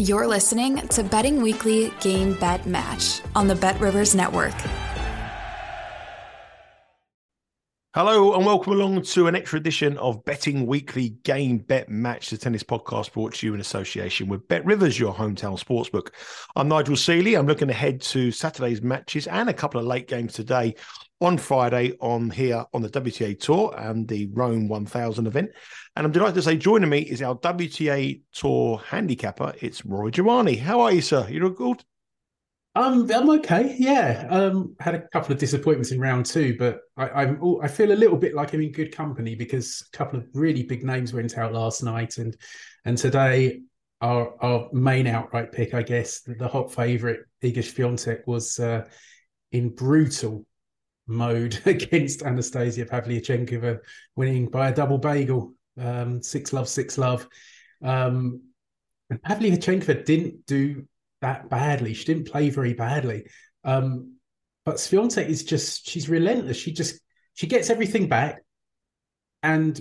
You're listening to Betting Weekly Game Bet Match on the Bet Rivers Network. Hello and welcome along to an extra edition of Betting Weekly Game Bet Match, the tennis podcast brought to you in association with Bet Rivers, your hometown sportsbook. I'm Nigel Seeley. I'm looking ahead to Saturday's matches and a couple of late games today on Friday on here on the WTA Tour and the Rome 1000 event. And I'm delighted to say joining me is our WTA Tour handicapper. It's Rory Jiwani. How are you, sir? You look good? Um, I'm okay. Yeah. Um, had a couple of disappointments in round two, but I, am I feel a little bit like I'm in good company because a couple of really big names went out last night, and and today our our main outright pick, I guess, the, the hot favourite Iga Swiatek was uh, in brutal mode against Anastasia Pavlyuchenkova, winning by a double bagel, um, six love, six love. Um, and Pavlyuchenkova didn't do that badly. She didn't play very badly. Um, but Swiatek is just she's relentless. She just she gets everything back, and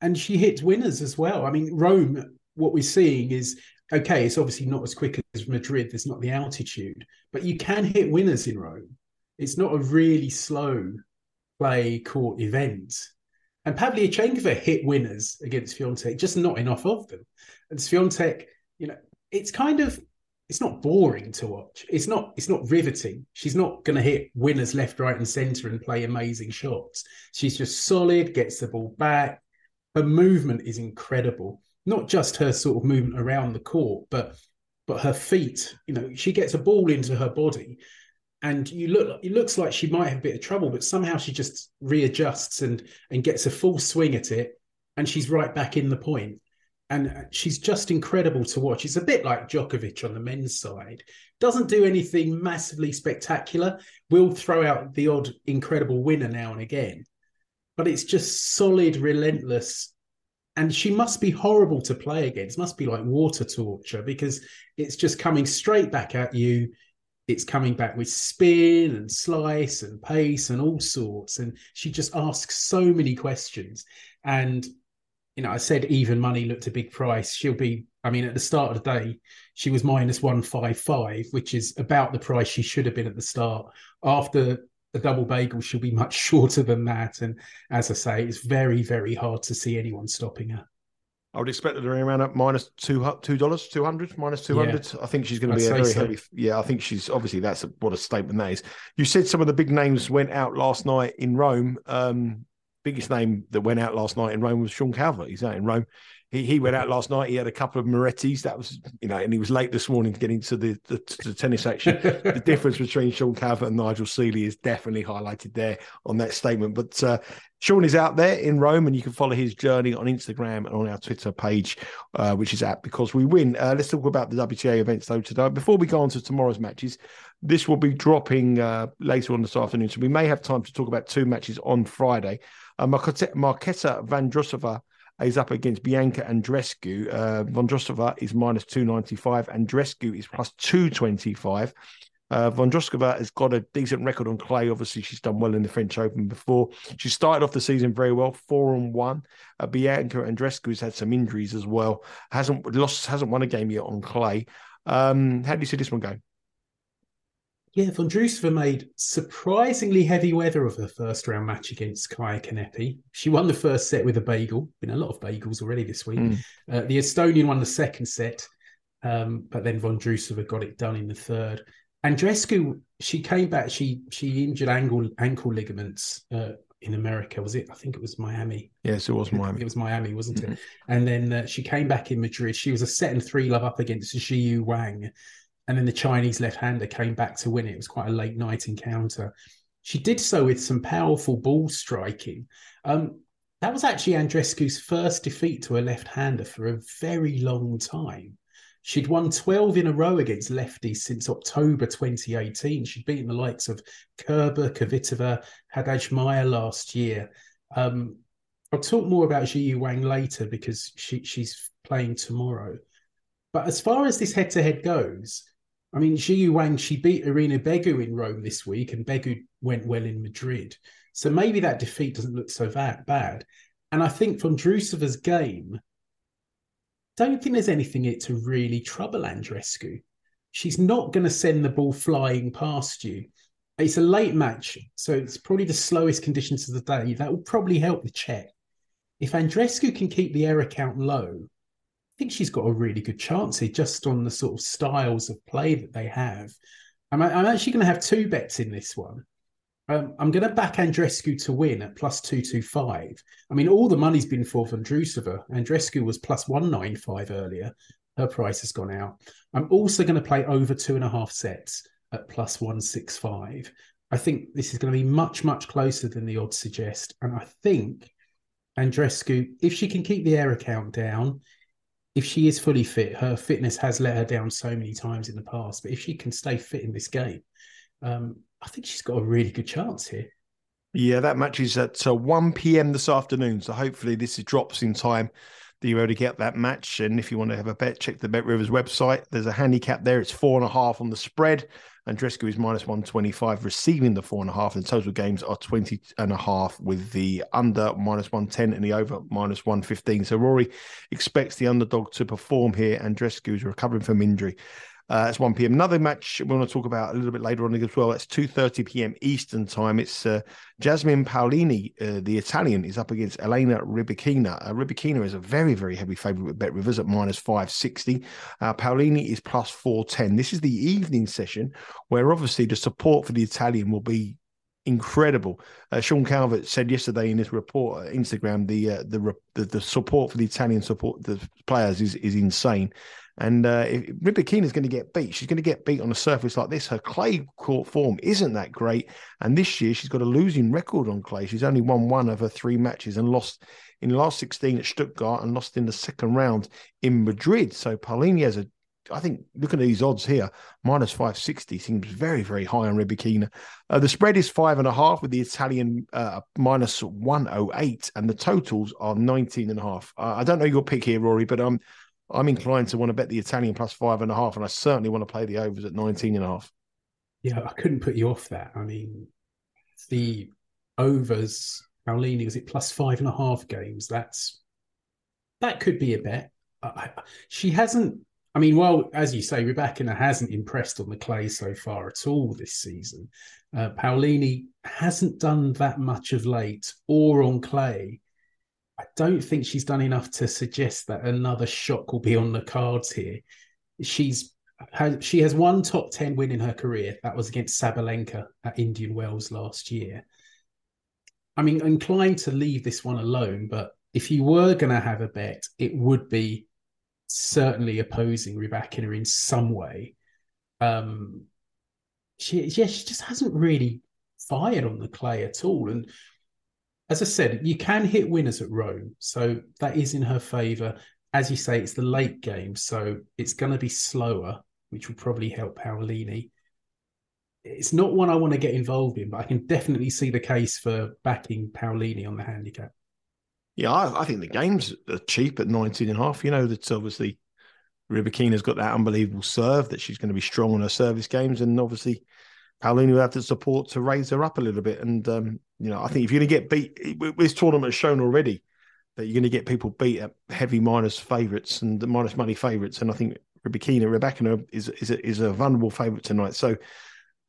and she hits winners as well. I mean, Rome. What we're seeing is okay. It's obviously not as quick as Madrid. There's not the altitude, but you can hit winners in Rome it's not a really slow play court event. And Pavlyuchenkova hit winners against Swiatek, just not enough of them. And Swiatek, you know, it's kind of it's not boring to watch. It's not it's not riveting. She's not going to hit winners left, right, and centre and play amazing shots. She's just solid, gets the ball back. Her movement is incredible. Not just her sort of movement around the court, but but her feet. You know, she gets a ball into her body and you look it looks like she might have a bit of trouble but somehow she just readjusts and and gets a full swing at it and she's right back in the point and uh, she's just incredible to watch. It's a bit like Djokovic on the men's side. Doesn't do anything massively spectacular. Will throw out the odd incredible winner now and again. But it's just solid relentless. And she must be horrible to play against. Must be like water torture because it's just coming straight back at you. It's coming back with spin and slice and pace and all sorts. And she just asks so many questions. And, you know, I said even money looked a big price. She'll be, I mean, at the start of the day, she was minus 155, which is about the price she should have been at the start. After the double bagel, she'll be much shorter than that. And as I say, it's very, very hard to see anyone stopping her. I would expect her to be around at minus two two dollars, two hundred, minus two hundred. Yeah. I think she's going to be a very so. heavy. Yeah, I think she's obviously that's a, what a statement that is. You said some of the big names went out last night in Rome. Um, biggest name that went out last night in Rome was Sean Calvert. He's out in Rome he, he went out last night. He had a couple of Morettis. That was, you know, and he was late this morning to get into the, the, the tennis action. the difference between Sean Calvert and Nigel Seeley is definitely highlighted there on that statement. But uh, Sean is out there in Rome, and you can follow his journey on Instagram and on our Twitter page, uh, which is at Because We Win. Uh, let's talk about the WTA events, though, today. Before we go on to tomorrow's matches, this will be dropping uh, later on this afternoon. So we may have time to talk about two matches on Friday. Uh, Marketa Vondrousova is up against Bianca Andreescu. Uh, Vondrousova is minus 295, Andreescu is plus 225. Uh, Vondrousova has got a decent record on clay. Obviously, she's done well in the French Open before. She started off the season very well, four on one. Uh, Bianca Andreescu has had some injuries as well. hasn't lost, hasn't won a game yet on clay. Um, how do you see this one going? Yeah, Vondrousova made surprisingly heavy weather of her first round match against Kaia Kanepi. She won the first set with a bagel. Been a lot of bagels already this week. Mm. Uh, the Estonian won the second set, um, but then Vondrousova got it done in the third. Andreescu, she came back. She she injured ankle ankle ligaments uh, in America. Was it? I think it was Miami. Yes, it was Miami. It was Miami, wasn't mm-hmm. it? And then uh, she came back in Madrid. She was a set and three love up against Xiyu Wang, and then the Chinese left hander came back to win it. It was quite a late night encounter. She did so with some powerful ball striking. Um, that was actually Andreescu's first defeat to a left hander for a very long time. She'd won 12 in a row against lefties since October 2018. She'd beaten the likes of Kerber, Kvitova, Haddad last year. Um, I'll talk more about Xiyu Wang later because she, she's playing tomorrow. But as far as this head to head goes, I mean, Xiyu Wang, she beat Irina Begu in Rome this week, and Begu went well in Madrid. So maybe that defeat doesn't look so that bad. And I think Vondrousova's game, don't think there's anything in it to really trouble Andreescu. She's not going to send the ball flying past you. It's a late match, so it's probably the slowest conditions of the day. That will probably help the Czech. If Andreescu can keep the error count low, think she's got a really good chance here just on the sort of styles of play that they have. I'm, I'm actually going to have two bets in this one. Um, I'm going to back Andreescu to win at plus 225. I mean, all the money's been for Vondrousova. Andreescu was plus 195 earlier. Her price has gone out. I'm also going to play over two and a half sets at plus 165. I think this is going to be much, much closer than the odds suggest. And I think Andreescu, if she can keep the error count down, if she is fully fit, her fitness has let her down so many times in the past. But if she can stay fit in this game, um, I think she's got a really good chance here. Yeah, that match is at uh, 1 p.m. this afternoon. So hopefully this is drops in time that you're able to get that match. And if you want to have a bet, check the Bet Rivers website. There's a handicap there. It's four and a half on the spread. And Andreescu is minus 125, receiving the four and a half. And total games are 20 and a half with the under minus 110 and the over minus 115. So Rory expects the underdog to perform here. And Andreescu is recovering from injury. Uh, it's 1 p.m. Another match we want to talk about a little bit later on as well. It's 2.30 p.m. Eastern time. It's uh, Jasmine Paolini, uh, the Italian, is up against Elena Rybakina. Uh, Rybakina is a very, very heavy favourite with Bet Rivers at minus 560. Uh, Paolini is plus 410. This is the evening session where obviously the support for the Italian will be incredible. Uh, Sean Calvert said yesterday in his report, uh, Instagram, the, uh, the, the the support for the Italian support the players is is insane. And uh, if Rybakina is going to get beat, she's going to get beat on a surface like this. Her clay court form isn't that great. And this year, she's got a losing record on clay. She's only won one of her three matches and lost in the last 16 at Stuttgart and lost in the second round in Madrid. So Paolini has a, I think, looking at these odds here, minus 560 seems very, very high on Rybakina. Uh, the spread is five and a half with the Italian uh, minus 108, and the totals are 19 and a half. Uh, I don't know your pick here, Rory, but um, I'm inclined to want to bet the Italian plus five and a half, and I certainly want to play the overs at 19 and a half. Yeah, I couldn't put you off that. I mean, the overs, Paolini, is it plus five and a half games? That's that could be a bet. I, she hasn't. I mean, well, as you say, Rybakina hasn't impressed on the clay so far at all this season. Uh, Paolini hasn't done that much of late or on clay. I don't think she's done enough to suggest that another shock will be on the cards here. She's has, she has one top 10 win in her career. That was against Sabalenka at Indian Wells last year. I mean, inclined to leave this one alone, but if you were going to have a bet, it would be certainly opposing Rybakina in some way. Um, she, yeah, she just hasn't really fired on the clay at all. And as I said, you can hit winners at Rome, so that is in her favour. As you say, it's the late game, so it's going to be slower, which will probably help Paolini. It's not one I want to get involved in, but I can definitely see the case for backing Paolini on the handicap. Yeah, I, I think the games are cheap at 19 and a half. You know, that's obviously Rybakina's got that unbelievable serve that she's going to be strong on her service games, and obviously Paolini will have the support to raise her up a little bit. And um, you know, I think if you're going to get beat, this tournament has shown already that you're going to get people beat at heavy minus favourites and the minus money favourites. And I think Rybakina, Rebecca is is a, is a vulnerable favourite tonight. So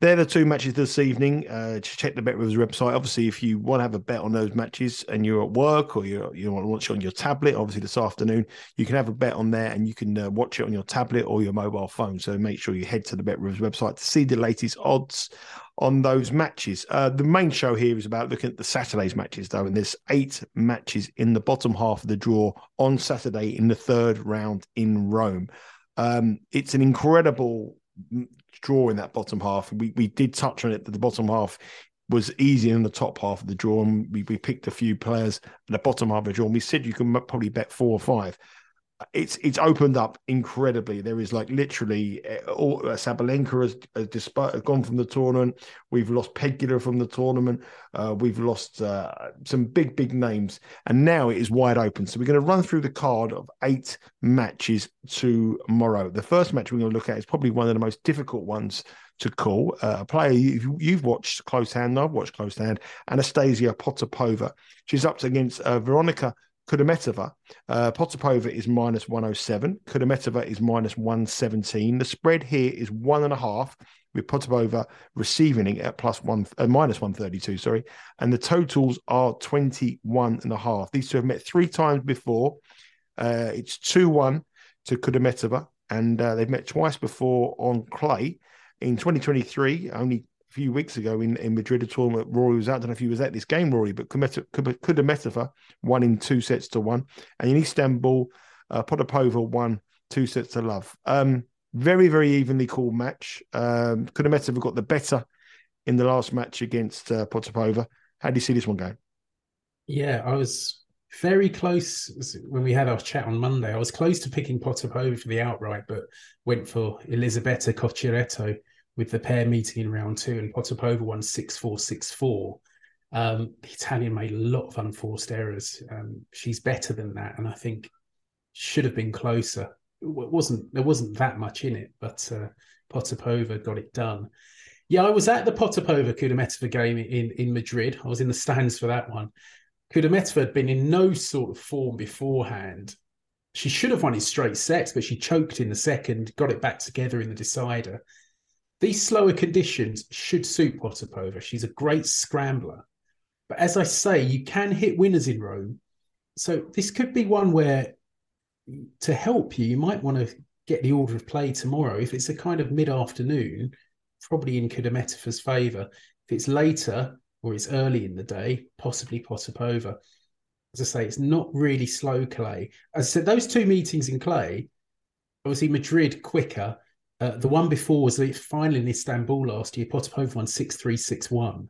they're the two matches this evening. Uh, check the Bet Rivers website. Obviously, if you want to have a bet on those matches and you're at work or you you want to watch it on your tablet, obviously this afternoon you can have a bet on there and you can uh, watch it on your tablet or your mobile phone. So make sure you head to the Bet Rivers website to see the latest odds on those matches. Uh, the main show here is about looking at the Saturday's matches, though, and there's eight matches in the bottom half of the draw on Saturday in the third round in Rome. Um, it's an incredible draw in that bottom half. We we did touch on it that the bottom half was easier than the top half of the draw, and we, we picked a few players at the bottom half of the draw. And we said you can probably bet four or five it's it's opened up incredibly. There is like literally uh, all, uh, Sabalenka has, has, has gone from the tournament. We've lost Pegula from the tournament. Uh, we've lost uh, some big big names, and now it is wide open. So we're going to run through the card of eight matches tomorrow. The first match we're going to look at is probably one of the most difficult ones to call. Uh, a player you, you've watched close hand, I've watched close hand. Anastasia Potapova. She's up against uh, Veronika Kudermetova. Uh, Potapova is minus 107. Kudermetova is minus 117. The spread here is one and a half, with Potapova receiving it at plus one, uh, minus 132, sorry. And the totals are 21 and a half. These two have met three times before. Uh, it's 2 1 to Kudermetova, and uh, they've met twice before on clay. In 2023, only few weeks ago in, in Madrid, a tournament Rory was out. I don't know if he was at this game, Rory, but Kudermetova won in two sets to one. And in Istanbul, uh, Potapova won two sets to love. Um, very, very evenly called match. Um, Kudermetova got the better in the last match against uh, Potapova. How do you see this one going? Yeah, I was very close when we had our chat on Monday. I was close to picking Potapova for the outright, but went for Elisabetta Cocciaretto with the pair meeting in round two, and Potapova won six four six four. Um, the Italian made a lot of unforced errors. Um, she's better than that, and I think should have been closer. It wasn't there wasn't that much in it, but uh, Potapova got it done. Yeah, I was at the Potapova Kudermetova game in in Madrid. I was in the stands for that one. Kudermetova had been in no sort of form beforehand. She should have won in straight sets, but she choked in the second, got it back together in the decider. These slower conditions should suit Potapova. She's a great scrambler. But as I say, you can hit winners in Rome. So this could be one where, to help you, you might want to get the order of play tomorrow. If it's a kind of mid afternoon, probably in Kudermetova's favour. If it's later or it's early in the day, possibly Potapova. As I say, it's not really slow clay. As I said, those two meetings in clay, obviously Madrid quicker, uh, the one before was the final in Istanbul last year. Potapova won 6 3 6 1.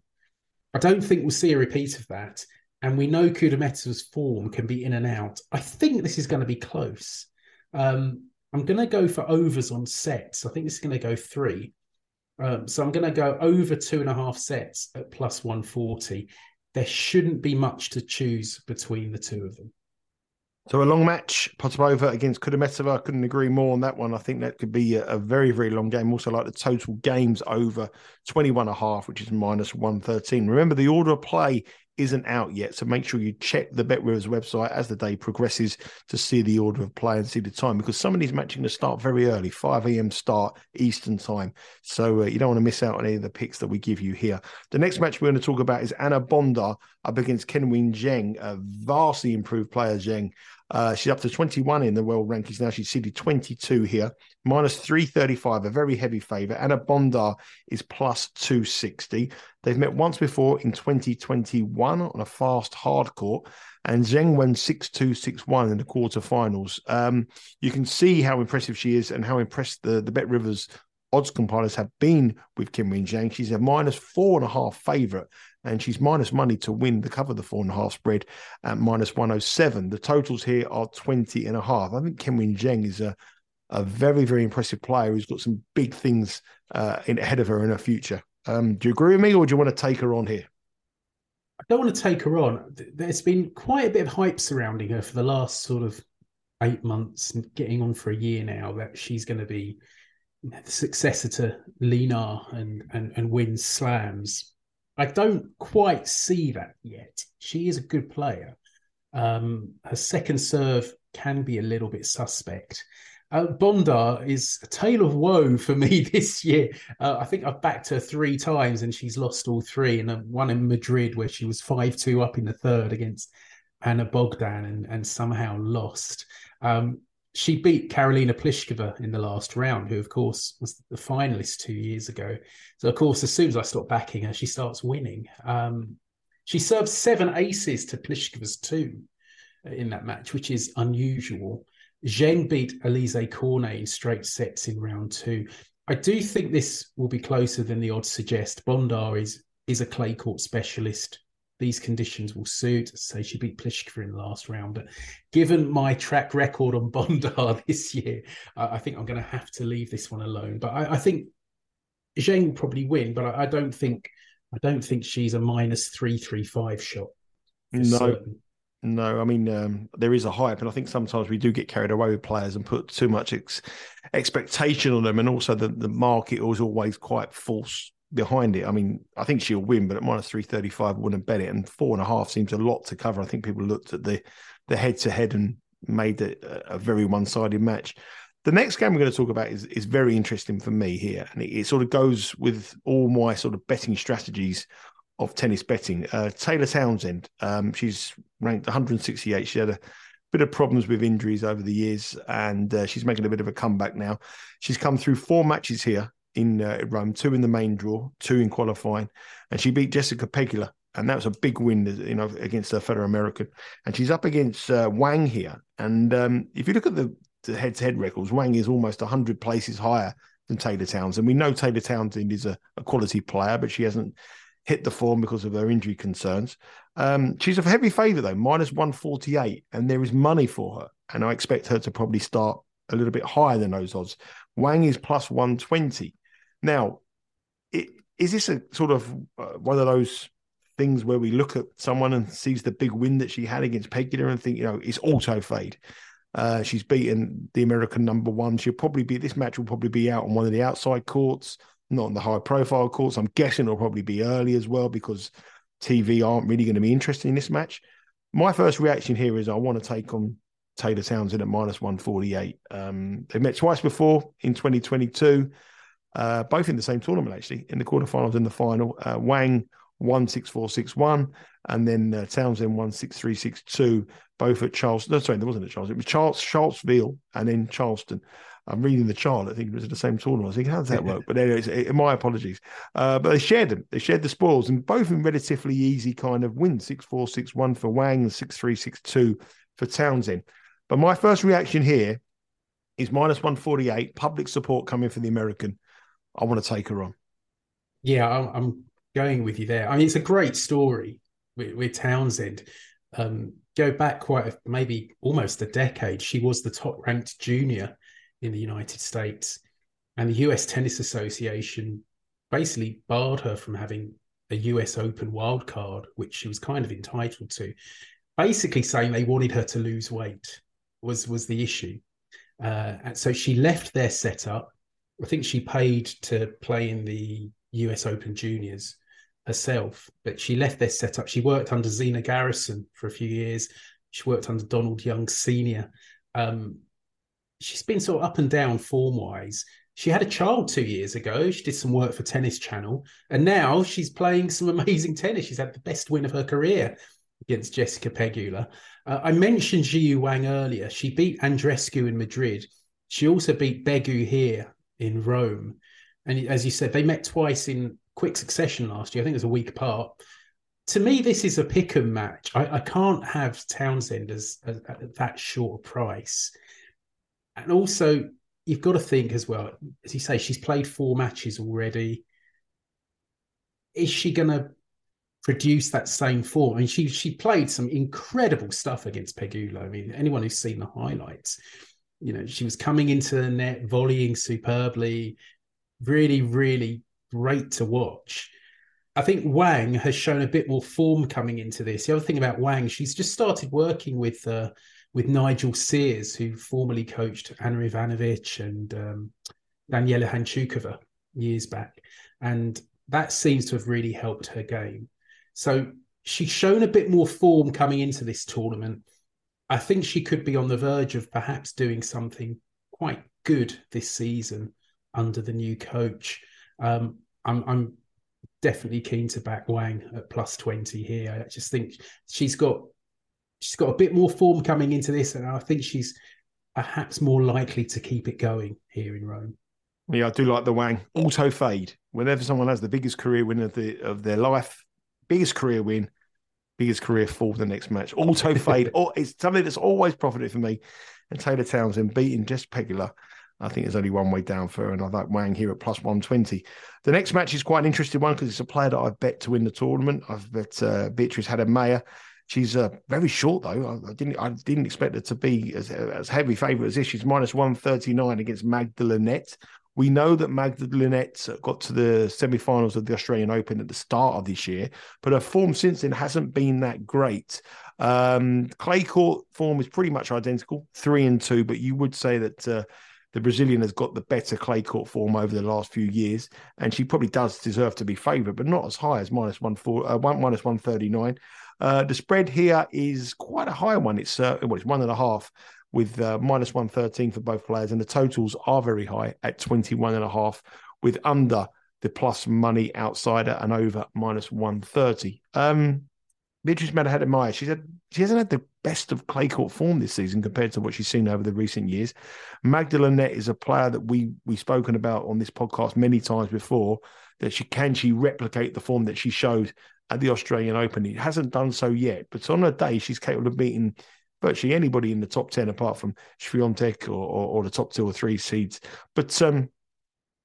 I don't think we'll see a repeat of that. And we know Kudermetova's form can be in and out. I think this is going to be close. Um, I'm going to go for overs on sets. I think this is going to go three. Um, so I'm going to go over two and a half sets at plus 140. There shouldn't be much to choose between the two of them. So a long match, Potapova against Kudermetova. I couldn't agree more on that one. I think that could be a, a, very, very long game. Also like the total games over 21 and a half, which is minus 113. Remember, the order of play isn't out yet. So make sure you check the BetRivers website as the day progresses to see the order of play and see the time because some of these matches are going to start very early, 5 a.m. start Eastern time. So uh, you don't want to miss out on any of the picks that we give you here. The next match we're going to talk about is Anna Bondar up against Qinwen Zheng, a vastly improved player, Zheng. Uh, she's up to 21 in the world rankings now. She's seeded 22 here, minus 335, a very heavy favourite. Anna Bondar is plus 260. They've met once before in 2021 on a fast hard court, and Zheng won 6 2 6 1 in the quarterfinals. Um, you can see how impressive she is and how impressed the, the Bet Rivers odds compilers have been with Kim Qinwen Zheng. She's a minus four and a half favourite and she's minus money to win the cover the four and a half spread at minus 107. The totals here are 20 and a half. I think Qinwen Zheng is a, a very, very impressive player who's got some big things uh, in, ahead of her in her future. Um, do you agree with me or do you want to take her on here? I don't want to take her on. There's been quite a bit of hype surrounding her for the last sort of eight months, getting on for a year now, that she's going to be the successor to Li Na and, and, and win slams. I don't quite see that yet. She is a good player. Um, her second serve can be a little bit suspect. Uh, Bondar is a tale of woe for me this year. Uh, I think I've backed her three times and she's lost all three. And one in Madrid where she was 5 2 up in the third against Ana Bogdan and, and somehow lost. Um, she beat Karolina Pliskova in the last round, who, of course, was the finalist two years ago. So, of course, as soon as I stop backing her, she starts winning. Um, she served seven aces to Pliskova's two in that match, which is unusual. Zheng beat Alizé Cornet in straight sets in round two. I do think this will be closer than the odds suggest. Bondar is is a clay court specialist. These conditions will suit. Say she beat Pliskova in the last round, but given my track record on Bondar this year, I think I'm going to have to leave this one alone. But I, I think Zheng will probably win, but I, I, don't think I don't think she's a minus three three five shot. No, certain. No, I mean um, there is a hype, and I think sometimes we do get carried away with players and put too much ex- expectation on them, and also the the market is always quite false behind it. I mean, I think she'll win, but at minus three thirty five, wouldn't bet it, and four and a half seems a lot to cover. I think people looked at the the head to head and made it a, a very one sided match. The next game we're going to talk about is is very interesting for me here, and it, it sort of goes with all my sort of betting strategies of tennis betting. Uh, Taylor Townsend, um, she's ranked 168. She had a bit of problems with injuries over the years, and uh, she's making a bit of a comeback now. She's come through four matches here in uh, Rome, two in the main draw, two in qualifying, and she beat Jessica Pegula, and that was a big win, you know, against her fellow American. And she's up against uh, Wang here, and um, if you look at the, the head-to-head records, Wang is almost 100 places higher than Taylor Townsend. And we know Taylor Townsend is a, a quality player, but she hasn't hit the form because of her injury concerns. Um, she's a heavy favourite though, minus 148, and there is money for her. And I expect her to probably start a little bit higher than those odds. Wang is plus 120. Now, it, is this a sort of uh, one of those things where we look at someone and sees the big win that she had against Pegula and think, you know, it's auto fade? Uh, she's beaten the American number one. She'll probably be, this match will probably be out on one of the outside courts not on the high profile courts. I'm guessing it'll probably be early as well because TV aren't really going to be interested in this match. My first reaction here is I want to take on Taylor Townsend at minus 148. Um, they've met twice before in 2022, uh, both in the same tournament, actually, in the quarterfinals and the final. Uh, Wang 16461 and then uh, Townsend 16362, both at Charleston. No, sorry, there wasn't a Charleston. It was Charles, Charlottesville and then Charleston. I'm reading the chart. I think it was at the same tournament. I thinking, how does that work? But anyways, it, my apologies. Uh, but they shared them. They shared the spoils, and both in relatively easy kind of wins: six four, six one for Wang, six three, six two for Townsend. But my first reaction here is minus one forty eight. Public support coming for the American. I want to take her on. Yeah, I'm going with you there. I mean, it's a great story with, with Townsend. Um, go back quite a, maybe almost a decade. She was the top ranked junior in the United States. And the US Tennis Association basically barred her from having a US Open wildcard, which she was kind of entitled to, basically saying they wanted her to lose weight was was the issue. Uh, and so she left their setup. I think she paid to play in the US Open Juniors herself, but she left their setup. She worked under Zina Garrison for a few years. She worked under Donald Young Sr. Um, she's been sort of up and down form wise. She had a child two years ago. She did some work for Tennis Channel, and now she's playing some amazing tennis. She's had the best win of her career against Jessica Pegula. Uh, I mentioned Ji Wang earlier. She beat Andreescu in Madrid. She also beat Begu here in Rome. And as you said, they met twice in quick succession last year. I think it was a week apart. To me, this is a pick 'em match. I, I can't have Townsend as, as, at that short price. And also, you've got to think as well, as you say, she's played four matches already. Is she going to produce that same form? I mean, she she played some incredible stuff against Pegula. I mean, anyone who's seen the highlights, you know, she was coming into the net, volleying superbly, really, really great to watch. I think Wang has shown a bit more form coming into this. The other thing about Wang, she's just started working with uh, with Nigel Sears, who formerly coached Ana Ivanovic and um, Daniela Hantuchova years back. And that seems to have really helped her game. So she's shown a bit more form coming into this tournament. I think she could be on the verge of perhaps doing something quite good this season under the new coach. Um, I'm, I'm definitely keen to back Wang at plus 20 here. I just think she's got she's got a bit more form coming into this, and I think she's perhaps more likely to keep it going here in Rome. Yeah, I do like the Wang auto fade. Whenever someone has the biggest career win of the of their life, biggest career win, biggest career fall the next match, auto fade. oh, it's something that's always profited for me. And Taylor Townsend beating Jess Pegula I think there's only one way down for her, and I like Wang here at plus 120. The next match is quite an interesting one because it's a player that I've bet to win the tournament. I've bet uh, Beatrice Haddad-Maia. She's uh, very short though. I, I, didn't I didn't expect her to be as, as heavy favourite as this. She's minus 139 against Magda Linette. We know that Magda Linette got to the semi-finals of the Australian Open at the start of this year, but her form since then hasn't been that great. Um, clay court form is pretty much identical, three and two, but you would say that uh, the Brazilian has got the better clay court form over the last few years, and she probably does deserve to be favoured, but not as high as minus one four uh, one minus one thirty nine. Uh, the spread here is quite a high one. It's uh, well, it's one and a half with uh, minus one thirteen for both players, and the totals are very high at twenty one and a half, with under the plus money outsider and over minus one thirty. Um, Beatrice Haddad-Maia, she's had she hasn't had the best of clay court form this season compared to what she's seen over the recent years. Magda Linette is a player that we we've spoken about on this podcast many times before. That she can she replicate the form that she showed at the Australian Open. It hasn't done so yet, but on her day she's capable of beating virtually anybody in the top ten apart from Swiatek or, or, or the top two or three seeds. But um,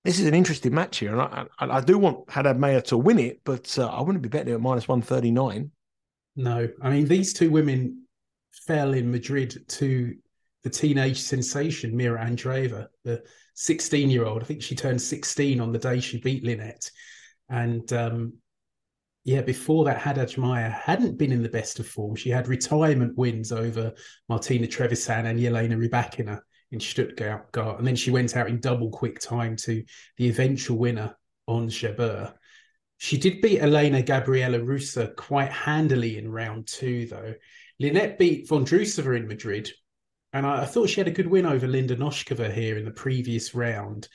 this is an interesting match here, and I, I, I do want Haddad-Maia to win it, but uh, I wouldn't be betting at minus one thirty nine. No, I mean these two women fell in Madrid to the teenage sensation Mira Andreeva, the 16 year old. I think she turned 16 on the day she beat Linette, and um, yeah, before that, Haddad-Maia hadn't been in the best of form. She had retirement wins over Martina Trevisan and Elena Rybakina in Stuttgart, and then she went out in double quick time to the eventual winner Ons Jabeur. She did beat Elena Gabriela Ruse quite handily in round two, though. Linette beat von Vondrousova in Madrid, and I, I, thought she had a good win over Linda Noskova here in the previous round.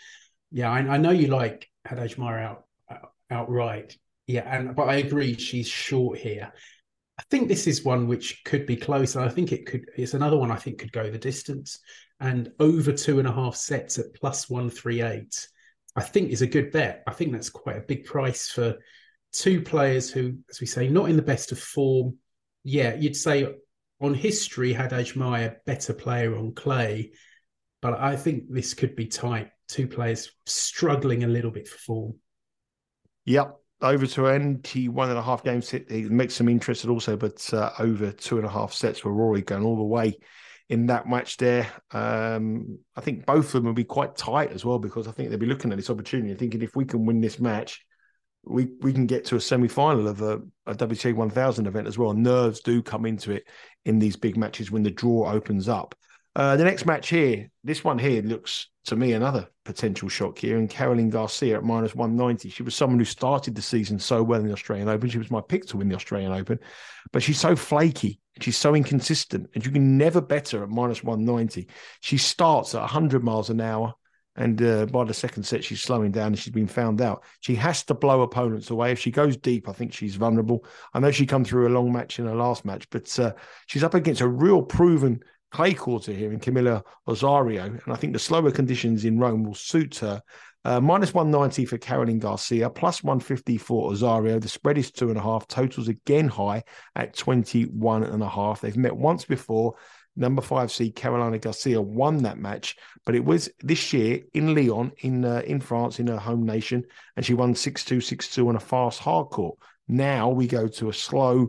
Yeah, I, I know you like Haddad-Maia out, out outright. Yeah, and but I agree she's short here. I think this is one which could be close. and I think it could. It's another one I think could go the distance and over two and a half sets at plus one three eight. I think is a good bet. I think that's quite a big price for two players who, as we say, not in the best of form. Yeah, you'd say on history Haddad-Maia a better player on clay, but I think this could be tight. Two players struggling a little bit for form. Yep, over to end. He one and a half games. He makes some interested also, but uh, over two and a half sets for Rory going all the way in that match there. Um, I think both of them will be quite tight as well because I think they'll be looking at this opportunity thinking if we can win this match, we we can get to a semi final of a, a WTA 1000 event as well. Nerves do come into it in these big matches when the draw opens up. Uh, the next match here, this one here looks to me another potential shock here. And Caroline Garcia at minus 190. She was someone who started the season so well in the Australian Open. She was my pick to win the Australian Open, but she's so flaky. She's so inconsistent, and you can never bet her at minus 190. She starts at 100 miles an hour, and uh, by the second set, she's slowing down and she's been found out. She has to blow opponents away. If she goes deep, I think she's vulnerable. I know she come through a long match in her last match, but uh, she's up against a real proven clay courter here in Camila Osorio. And I think the slower conditions in Rome will suit her. Uh, minus 190 for Caroline Garcia, plus 150 for Osorio. The spread is two and a half. Totals again high at 21 and a half. They've met once before. Number five seed Carolina Garcia won that match, but it was this year in Lyon, in uh, in France, in her home nation, and she won 6 2, 6 2 on a fast hard court. Now we go to a slow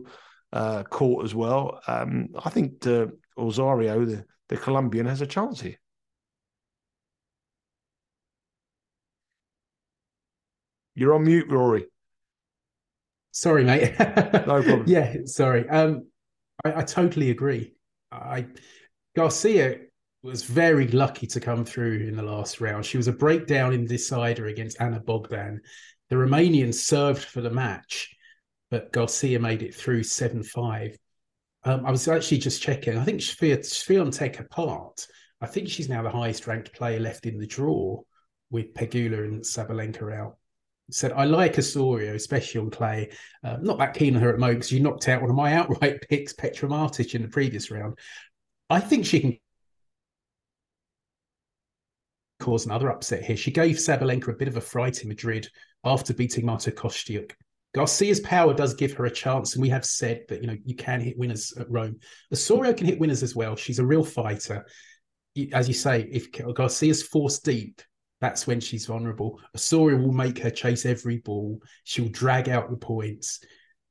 uh, court as well. Um, I think the Osorio, the, the Colombian, has a chance here. You're on mute, Rory. Sorry, mate. no problem. Yeah, sorry. Um, I, I totally agree. I Garcia was very lucky to come through in the last round. She was a breakdown in decider against Ana Bogdan. The Romanian served for the match, but Garcia made it through 7 5. Um, I was actually just checking. I think Swiatek apart. I think she's now the highest ranked player left in the draw with Pegula and Sabalenka out. Said I like Osorio, especially on clay. Uh, not that keen on her at the moment because you knocked out one of my outright picks, Petra Martic, in the previous round. I think she can cause another upset here. She gave Sabalenka a bit of a fright in Madrid after beating Marta Kostyuk. Garcia's power does give her a chance, and we have said that you know you can hit winners at Rome. Osorio can hit winners as well. She's a real fighter. As you say, if Garcia's forced deep, that's when she's vulnerable. Osorio will make her chase every ball. She'll drag out the points.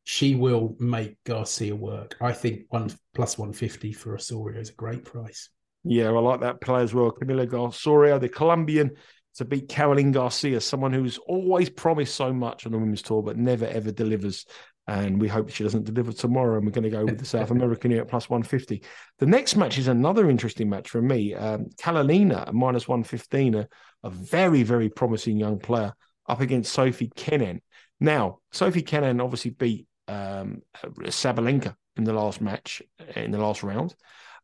She will make Garcia work. I think one plus one fifty for Osorio is a great price. Yeah, I like that play as well. Camila Garcia, the Colombian, to beat Caroline Garcia, someone who's always promised so much on the women's tour, but never ever delivers. And we hope she doesn't deliver tomorrow. And we're going to go with the South American here at plus 150. The next match is another interesting match for me. Um, Kalinina minus 115, a, a very, very promising young player up against Sophie Kenin. Now, Sophie Kenin obviously beat um, Sabalenka in the last match, in the last round.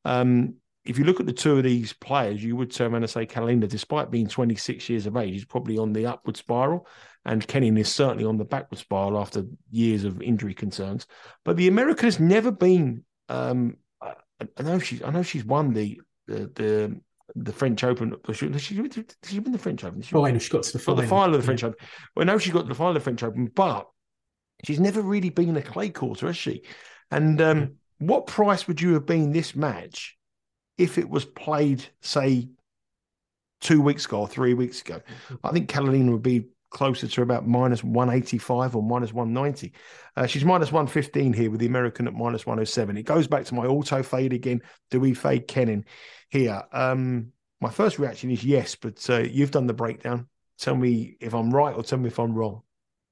Um, if you look at the two of these players, you would turn around and say Kalinina, despite being 26 years of age, is probably on the upward spiral, and Kenin is certainly on the backward spiral after years of injury concerns. But the American has never been. Um, I know she's. I know she's won the the the, the French Open. She, she, she won the French Open. She, final. She got to the final. the final of the French yeah. Open. Well, no, she got to the final of the French Open, but she's never really been a clay courter, has she? And um, what price would you have been this match? If it was played, say, two weeks ago or three weeks ago, I think Kalinina would be closer to about minus 185 or minus 190. Uh, she's minus 115 here with the American at minus 107. It goes back to my auto fade again. Do we fade Kenin here? Um, my first reaction is yes, but uh, you've done the breakdown. Tell me if I'm right or tell me if I'm wrong.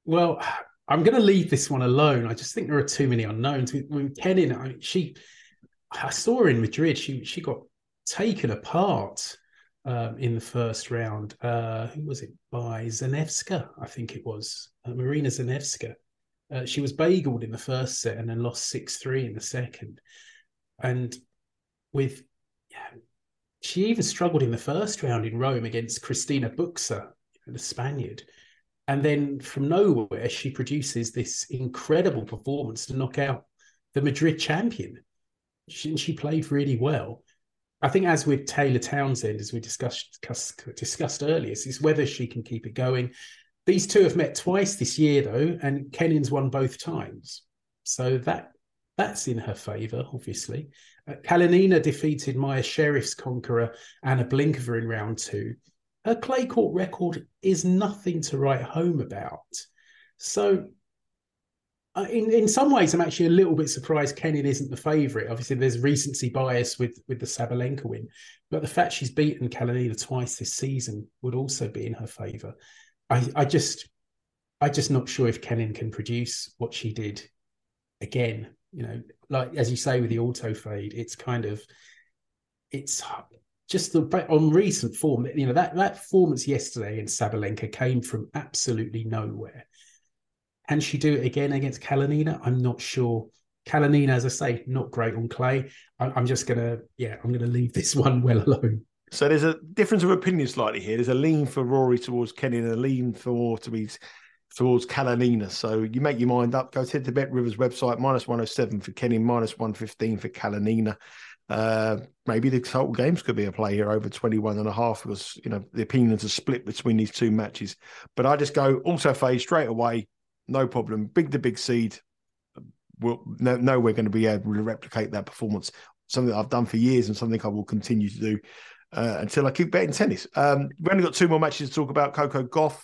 Well, I'm going to leave this one alone. I just think there are too many unknowns. With, with Kenin, I, she I saw her in Madrid. She she got taken apart um, in the first round. Uh, who was it by Zanevska? I think it was uh, Marina Zanevska. Uh, she was bageled in the first set and then lost six three in the second. And with yeah, she even struggled in the first round in Rome against Cristina Bucsa, the Spaniard. And then from nowhere, she produces this incredible performance to knock out the Madrid champion she, she played really well. I think, as with Taylor Townsend, as we discussed discussed, earlier, is whether she can keep it going. These two have met twice this year, though, and Kenin's won both times, so that that's in her favour, obviously. Uh, Kalinina defeated Mayar Sherif's conqueror Anna Blinkova in round two. Her clay court record is nothing to write home about. So Uh, in in some ways, I'm actually a little bit surprised Kenin isn't the favourite. Obviously, there's recency bias with with the Sabalenka win, but the fact she's beaten Kalinina twice this season would also be in her favour. I I just I just not sure if Kenin can produce what she did again. You know, like as you say with the auto fade, it's kind of it's just the on recent form. You know that that performance yesterday in Sabalenka came from absolutely nowhere can she do it again against Kalinina? I'm not sure. Kalinina, as I say, not great on clay. I'm just gonna, yeah, I'm gonna leave this one well alone. So there's a difference of opinion slightly here. There's a lean for Rory towards Kenin and a lean for to be towards Kalinina. So you make your mind up. Go to the Bet Rivers website, minus 107 for Kenin, minus 115 for Kalinina. Uh, maybe the total games could be a play here over 21 and a half because, you know, the opinions are split between these two matches. But I just go also phase straight away no problem. Big the big seed. We'll, no, no, we're going to be able to replicate that performance. Something that I've done for years and something I will continue to do uh, until I keep betting tennis. Um, we've only got two more matches to talk about. Coco Gauff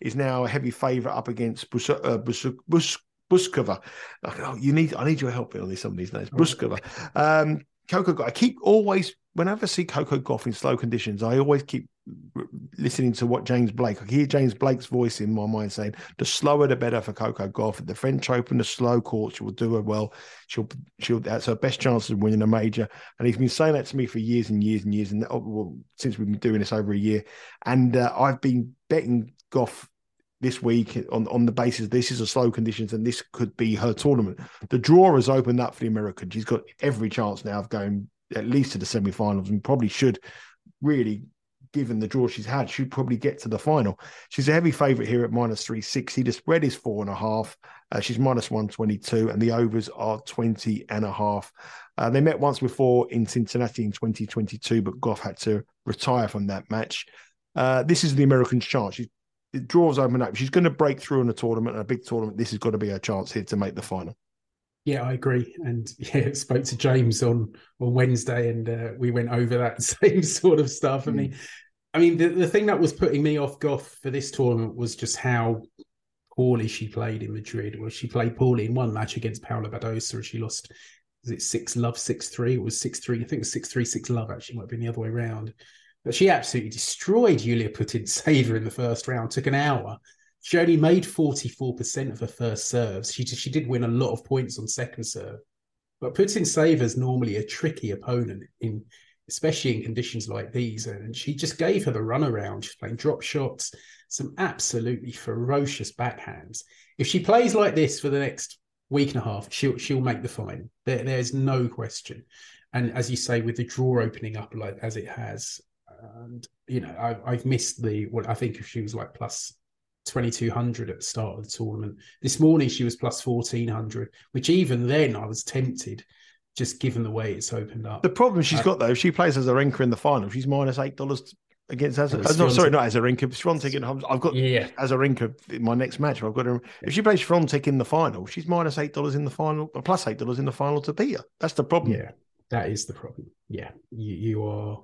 is now a heavy favourite up against Bus- uh, Bus- Bus- Bouzkova. Oh, you need, I need your help on these some of these names. Bouzkova. Um, Coco, Gauff. I keep always whenever I see Coco Gauff in slow conditions, I always keep listening to what James Blake. I hear James Blake's voice in my mind saying, "The slower, the better for Coco Gauff At the French Open, the slow court, she will do her well. She'll, she'll. That's her best chance of winning a major." And he's been saying that to me for years and years and years, and oh, well, since we've been doing this over a year. And uh, I've been betting Gauff this week on, on the basis this is a slow conditions and this could be her tournament. The draw has opened up for the American. She's got every chance now of going at least to the semi-finals and probably should really, given the draw she's had, she'd probably get to the final. She's a heavy favourite here at minus 360. The spread is four and a half. Uh, she's minus 122, and the overs are 20 and a half. Uh, they met once before in Cincinnati in 2022, but Gauff had to retire from that match. Uh, this is the American's chance. She's, it draws open up. She's going to break through in a tournament, a big tournament. This has got to be her chance here to make the final. Yeah, I agree. And yeah, spoke to James on on Wednesday, and uh, we went over that same sort of stuff. Mm. I mean, I mean, the, the thing that was putting me off Gauff for this tournament was just how poorly she played in Madrid. Well, she played poorly in one match against Paula Badosa, and she lost. Was it six love six three? It was six three. I think it was six three six love. Actually, might have been the other way around. But she absolutely destroyed Julia Putintseva in the first round. Took an hour. She only made forty four percent of her first serves. She she did win a lot of points on second serve. But Putintseva is normally a tricky opponent in especially in conditions like these. And she just gave her the runaround. She's playing drop shots, some absolutely ferocious backhands. If she plays like this for the next week and a half, she'll she'll make the final. There, there's no question. And as you say, with the draw opening up like as it has, and you know, I've, I've missed the what I think if she was like plus 2200 at the start of the tournament. This morning she was plus 1400, which even then I was tempted just given the way it's opened up. The problem she's uh, got though, if she plays as a Azarenka in the final, she's minus eight dollars against as uh, no, sorry, not Azarenka, Swiatek in I've got yeah. Azarenka in my next match. I've got her. If she plays Swiatek in the final, she's minus eight dollars in the final, uh, plus eight dollars in the final to beat her. That's the problem. Yeah, that is the problem. Yeah, you, you are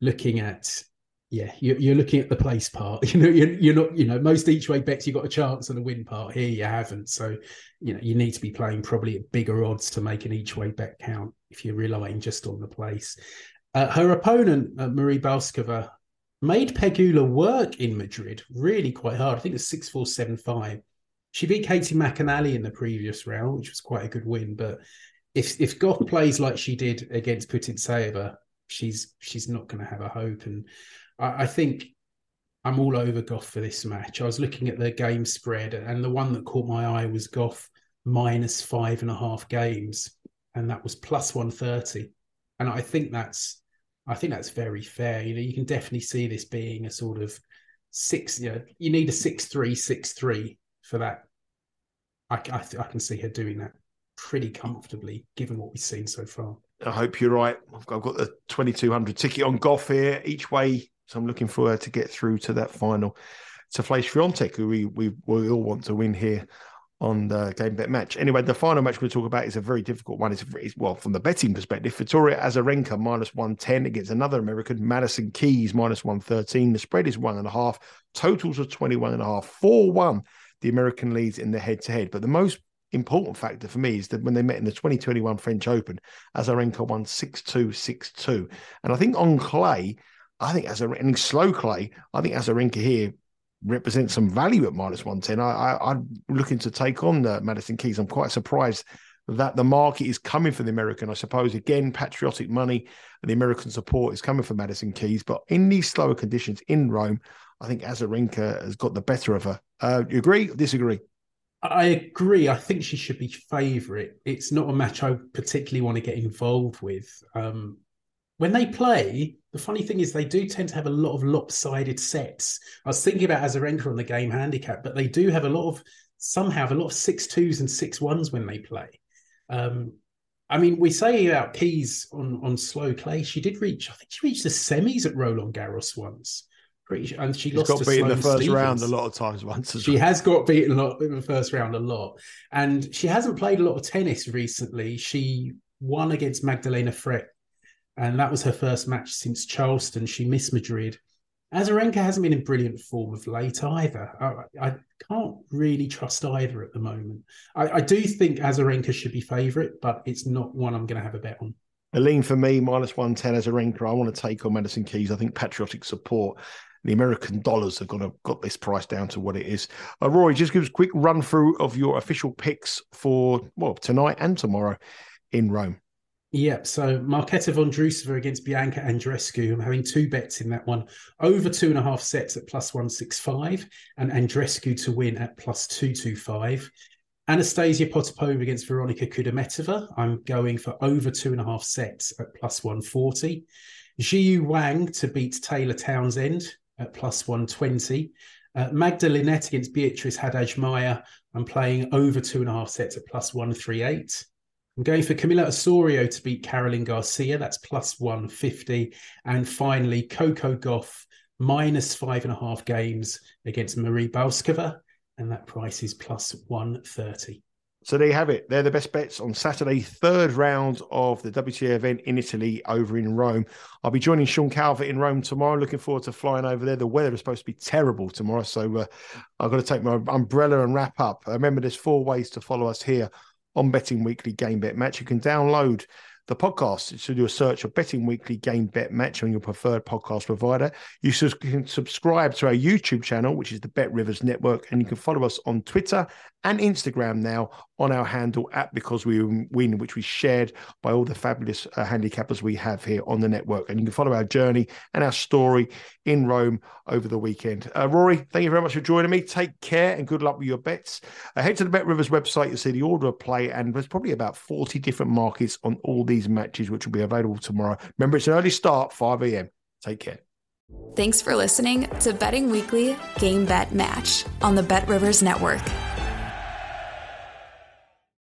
looking at yeah, you're, you're looking at the place part. You know, you're, you're not. You know, most each way bets you got a chance on a win part. Here you haven't. So, you know, you need to be playing probably at bigger odds to make an each way bet count if you're relying just on the place. Uh, her opponent, uh, Marie Bouzkova, made Pegula work in Madrid really quite hard. I think it's six four seven five. She beat Caty McNally in the previous round, which was quite a good win. But if if Gauff plays like she did against Putintseva, she's she's not going to have a hope. And I, I think I'm all over Gauff for this match. I was looking at the game spread, and the one that caught my eye was Gauff minus five and a half games, and that was plus one thirty. And I think that's, I think that's very fair. You know, you can definitely see this being a sort of six. You know, you need a six three six three for that. I, I, I can see her doing that pretty comfortably, given what we've seen so far. I hope you're right. I've got, I've got the 2200 ticket on Gauff here. Each way so I'm looking forward to get through to that final to face Swiatek, who we, we, we all want to win here on the game bet match. Anyway, the final match we'll talk about is a very difficult one. It's, it's well, from the betting perspective, Victoria Azarenka minus 110 against another American, Madison Keys minus 113. The spread is one and a half, totals of 21 and a half, 4 1. The American leads in the head to head. But the most important factor for me is that when they met in the 2021 French Open, Azarenka won 6 2 6 2. And I think on clay, I think as a and slow clay, I think Azarenka here represents some value at minus 110. I, I, am looking to take on the Madison Keys. I'm quite surprised that the market is coming for the American. I suppose, again, patriotic money and the American support is coming for Madison Keys. But in these slower conditions in Rome, I think Azarenka has got the better of her. Uh, you agree disagree? I agree. I think she should be favourite. It's not a match I particularly want to get involved with. Um, when they play, the funny thing is they do tend to have a lot of lopsided sets. I was thinking about Azarenka on the game handicap, but they do have a lot of somehow have a lot of six twos and six ones when they play. Um, I mean, we say about Keys on on slow clay. She did reach, I think she reached the semis at Roland Garros once. Pretty, and she She's lost got beaten in the first Stevens. round a lot of times once. She well. has got beaten a lot in the first round a lot, and she hasn't played a lot of tennis recently. She won against Magdalena Frech and that was her first match since Charleston. She missed Madrid. Azarenka hasn't been in brilliant form of late either. I, I can't really trust either at the moment. I, I do think Azarenka should be favourite, but it's not one I'm going to have a bet on. A lean for me, minus 110 Azarenka. I want to take on Madison Keys. I think patriotic support. The American dollars have got, to, got this price down to what it is. Uh, Rory, just give us a quick run through of your official picks for, well, tonight and tomorrow in Rome. Yep. So Marketa Vondrousova against Bianca Andreescu. I'm having two bets in that one. Over two and a half sets at plus 165 and Andreescu to win at plus 225. Anastasia Potapova against Veronika Kudermetova. I'm going for over two and a half sets at plus 140. Jiu Wang to beat Taylor Townsend at plus 120. Uh, Magda Linette against Beatrice Haddad Maia. I'm playing over two and a half sets at plus 138. I'm going for Camila Osorio to beat Caroline Garcia. That's plus 150. And finally, Coco Gauff minus five and a half games against Marie Bouzkova. And that price is plus 130. So there you have it. They're the best bets on Saturday, third round of the WTA event in Italy over in Rome. I'll be joining Sean Calvert in Rome tomorrow. Looking forward to flying over there. The weather is supposed to be terrible tomorrow, so uh, I've got to take my umbrella and wrap up. Remember, there's four ways to follow us here on Betting Weekly Game Bet Match. You can download the podcast. So do a search of Betting Weekly Game Bet Match on your preferred podcast provider. You can subscribe to our YouTube channel, which is the Bet Rivers Network, and you can follow us on Twitter and Instagram now on our handle at Because We Win, which we shared by all the fabulous uh, handicappers we have here on the network. And you can follow our journey and our story in Rome over the weekend. Uh, Rory, thank you very much for joining me. Take care and good luck with your bets. Uh, head to the Bet Rivers website, you'll see the order of play, and there's probably about 40 different markets on all these matches, which will be available tomorrow. Remember, it's an early start, 5 a.m. Take care. Thanks for listening to Betting Weekly Game Bet Match on the Bet Rivers Network.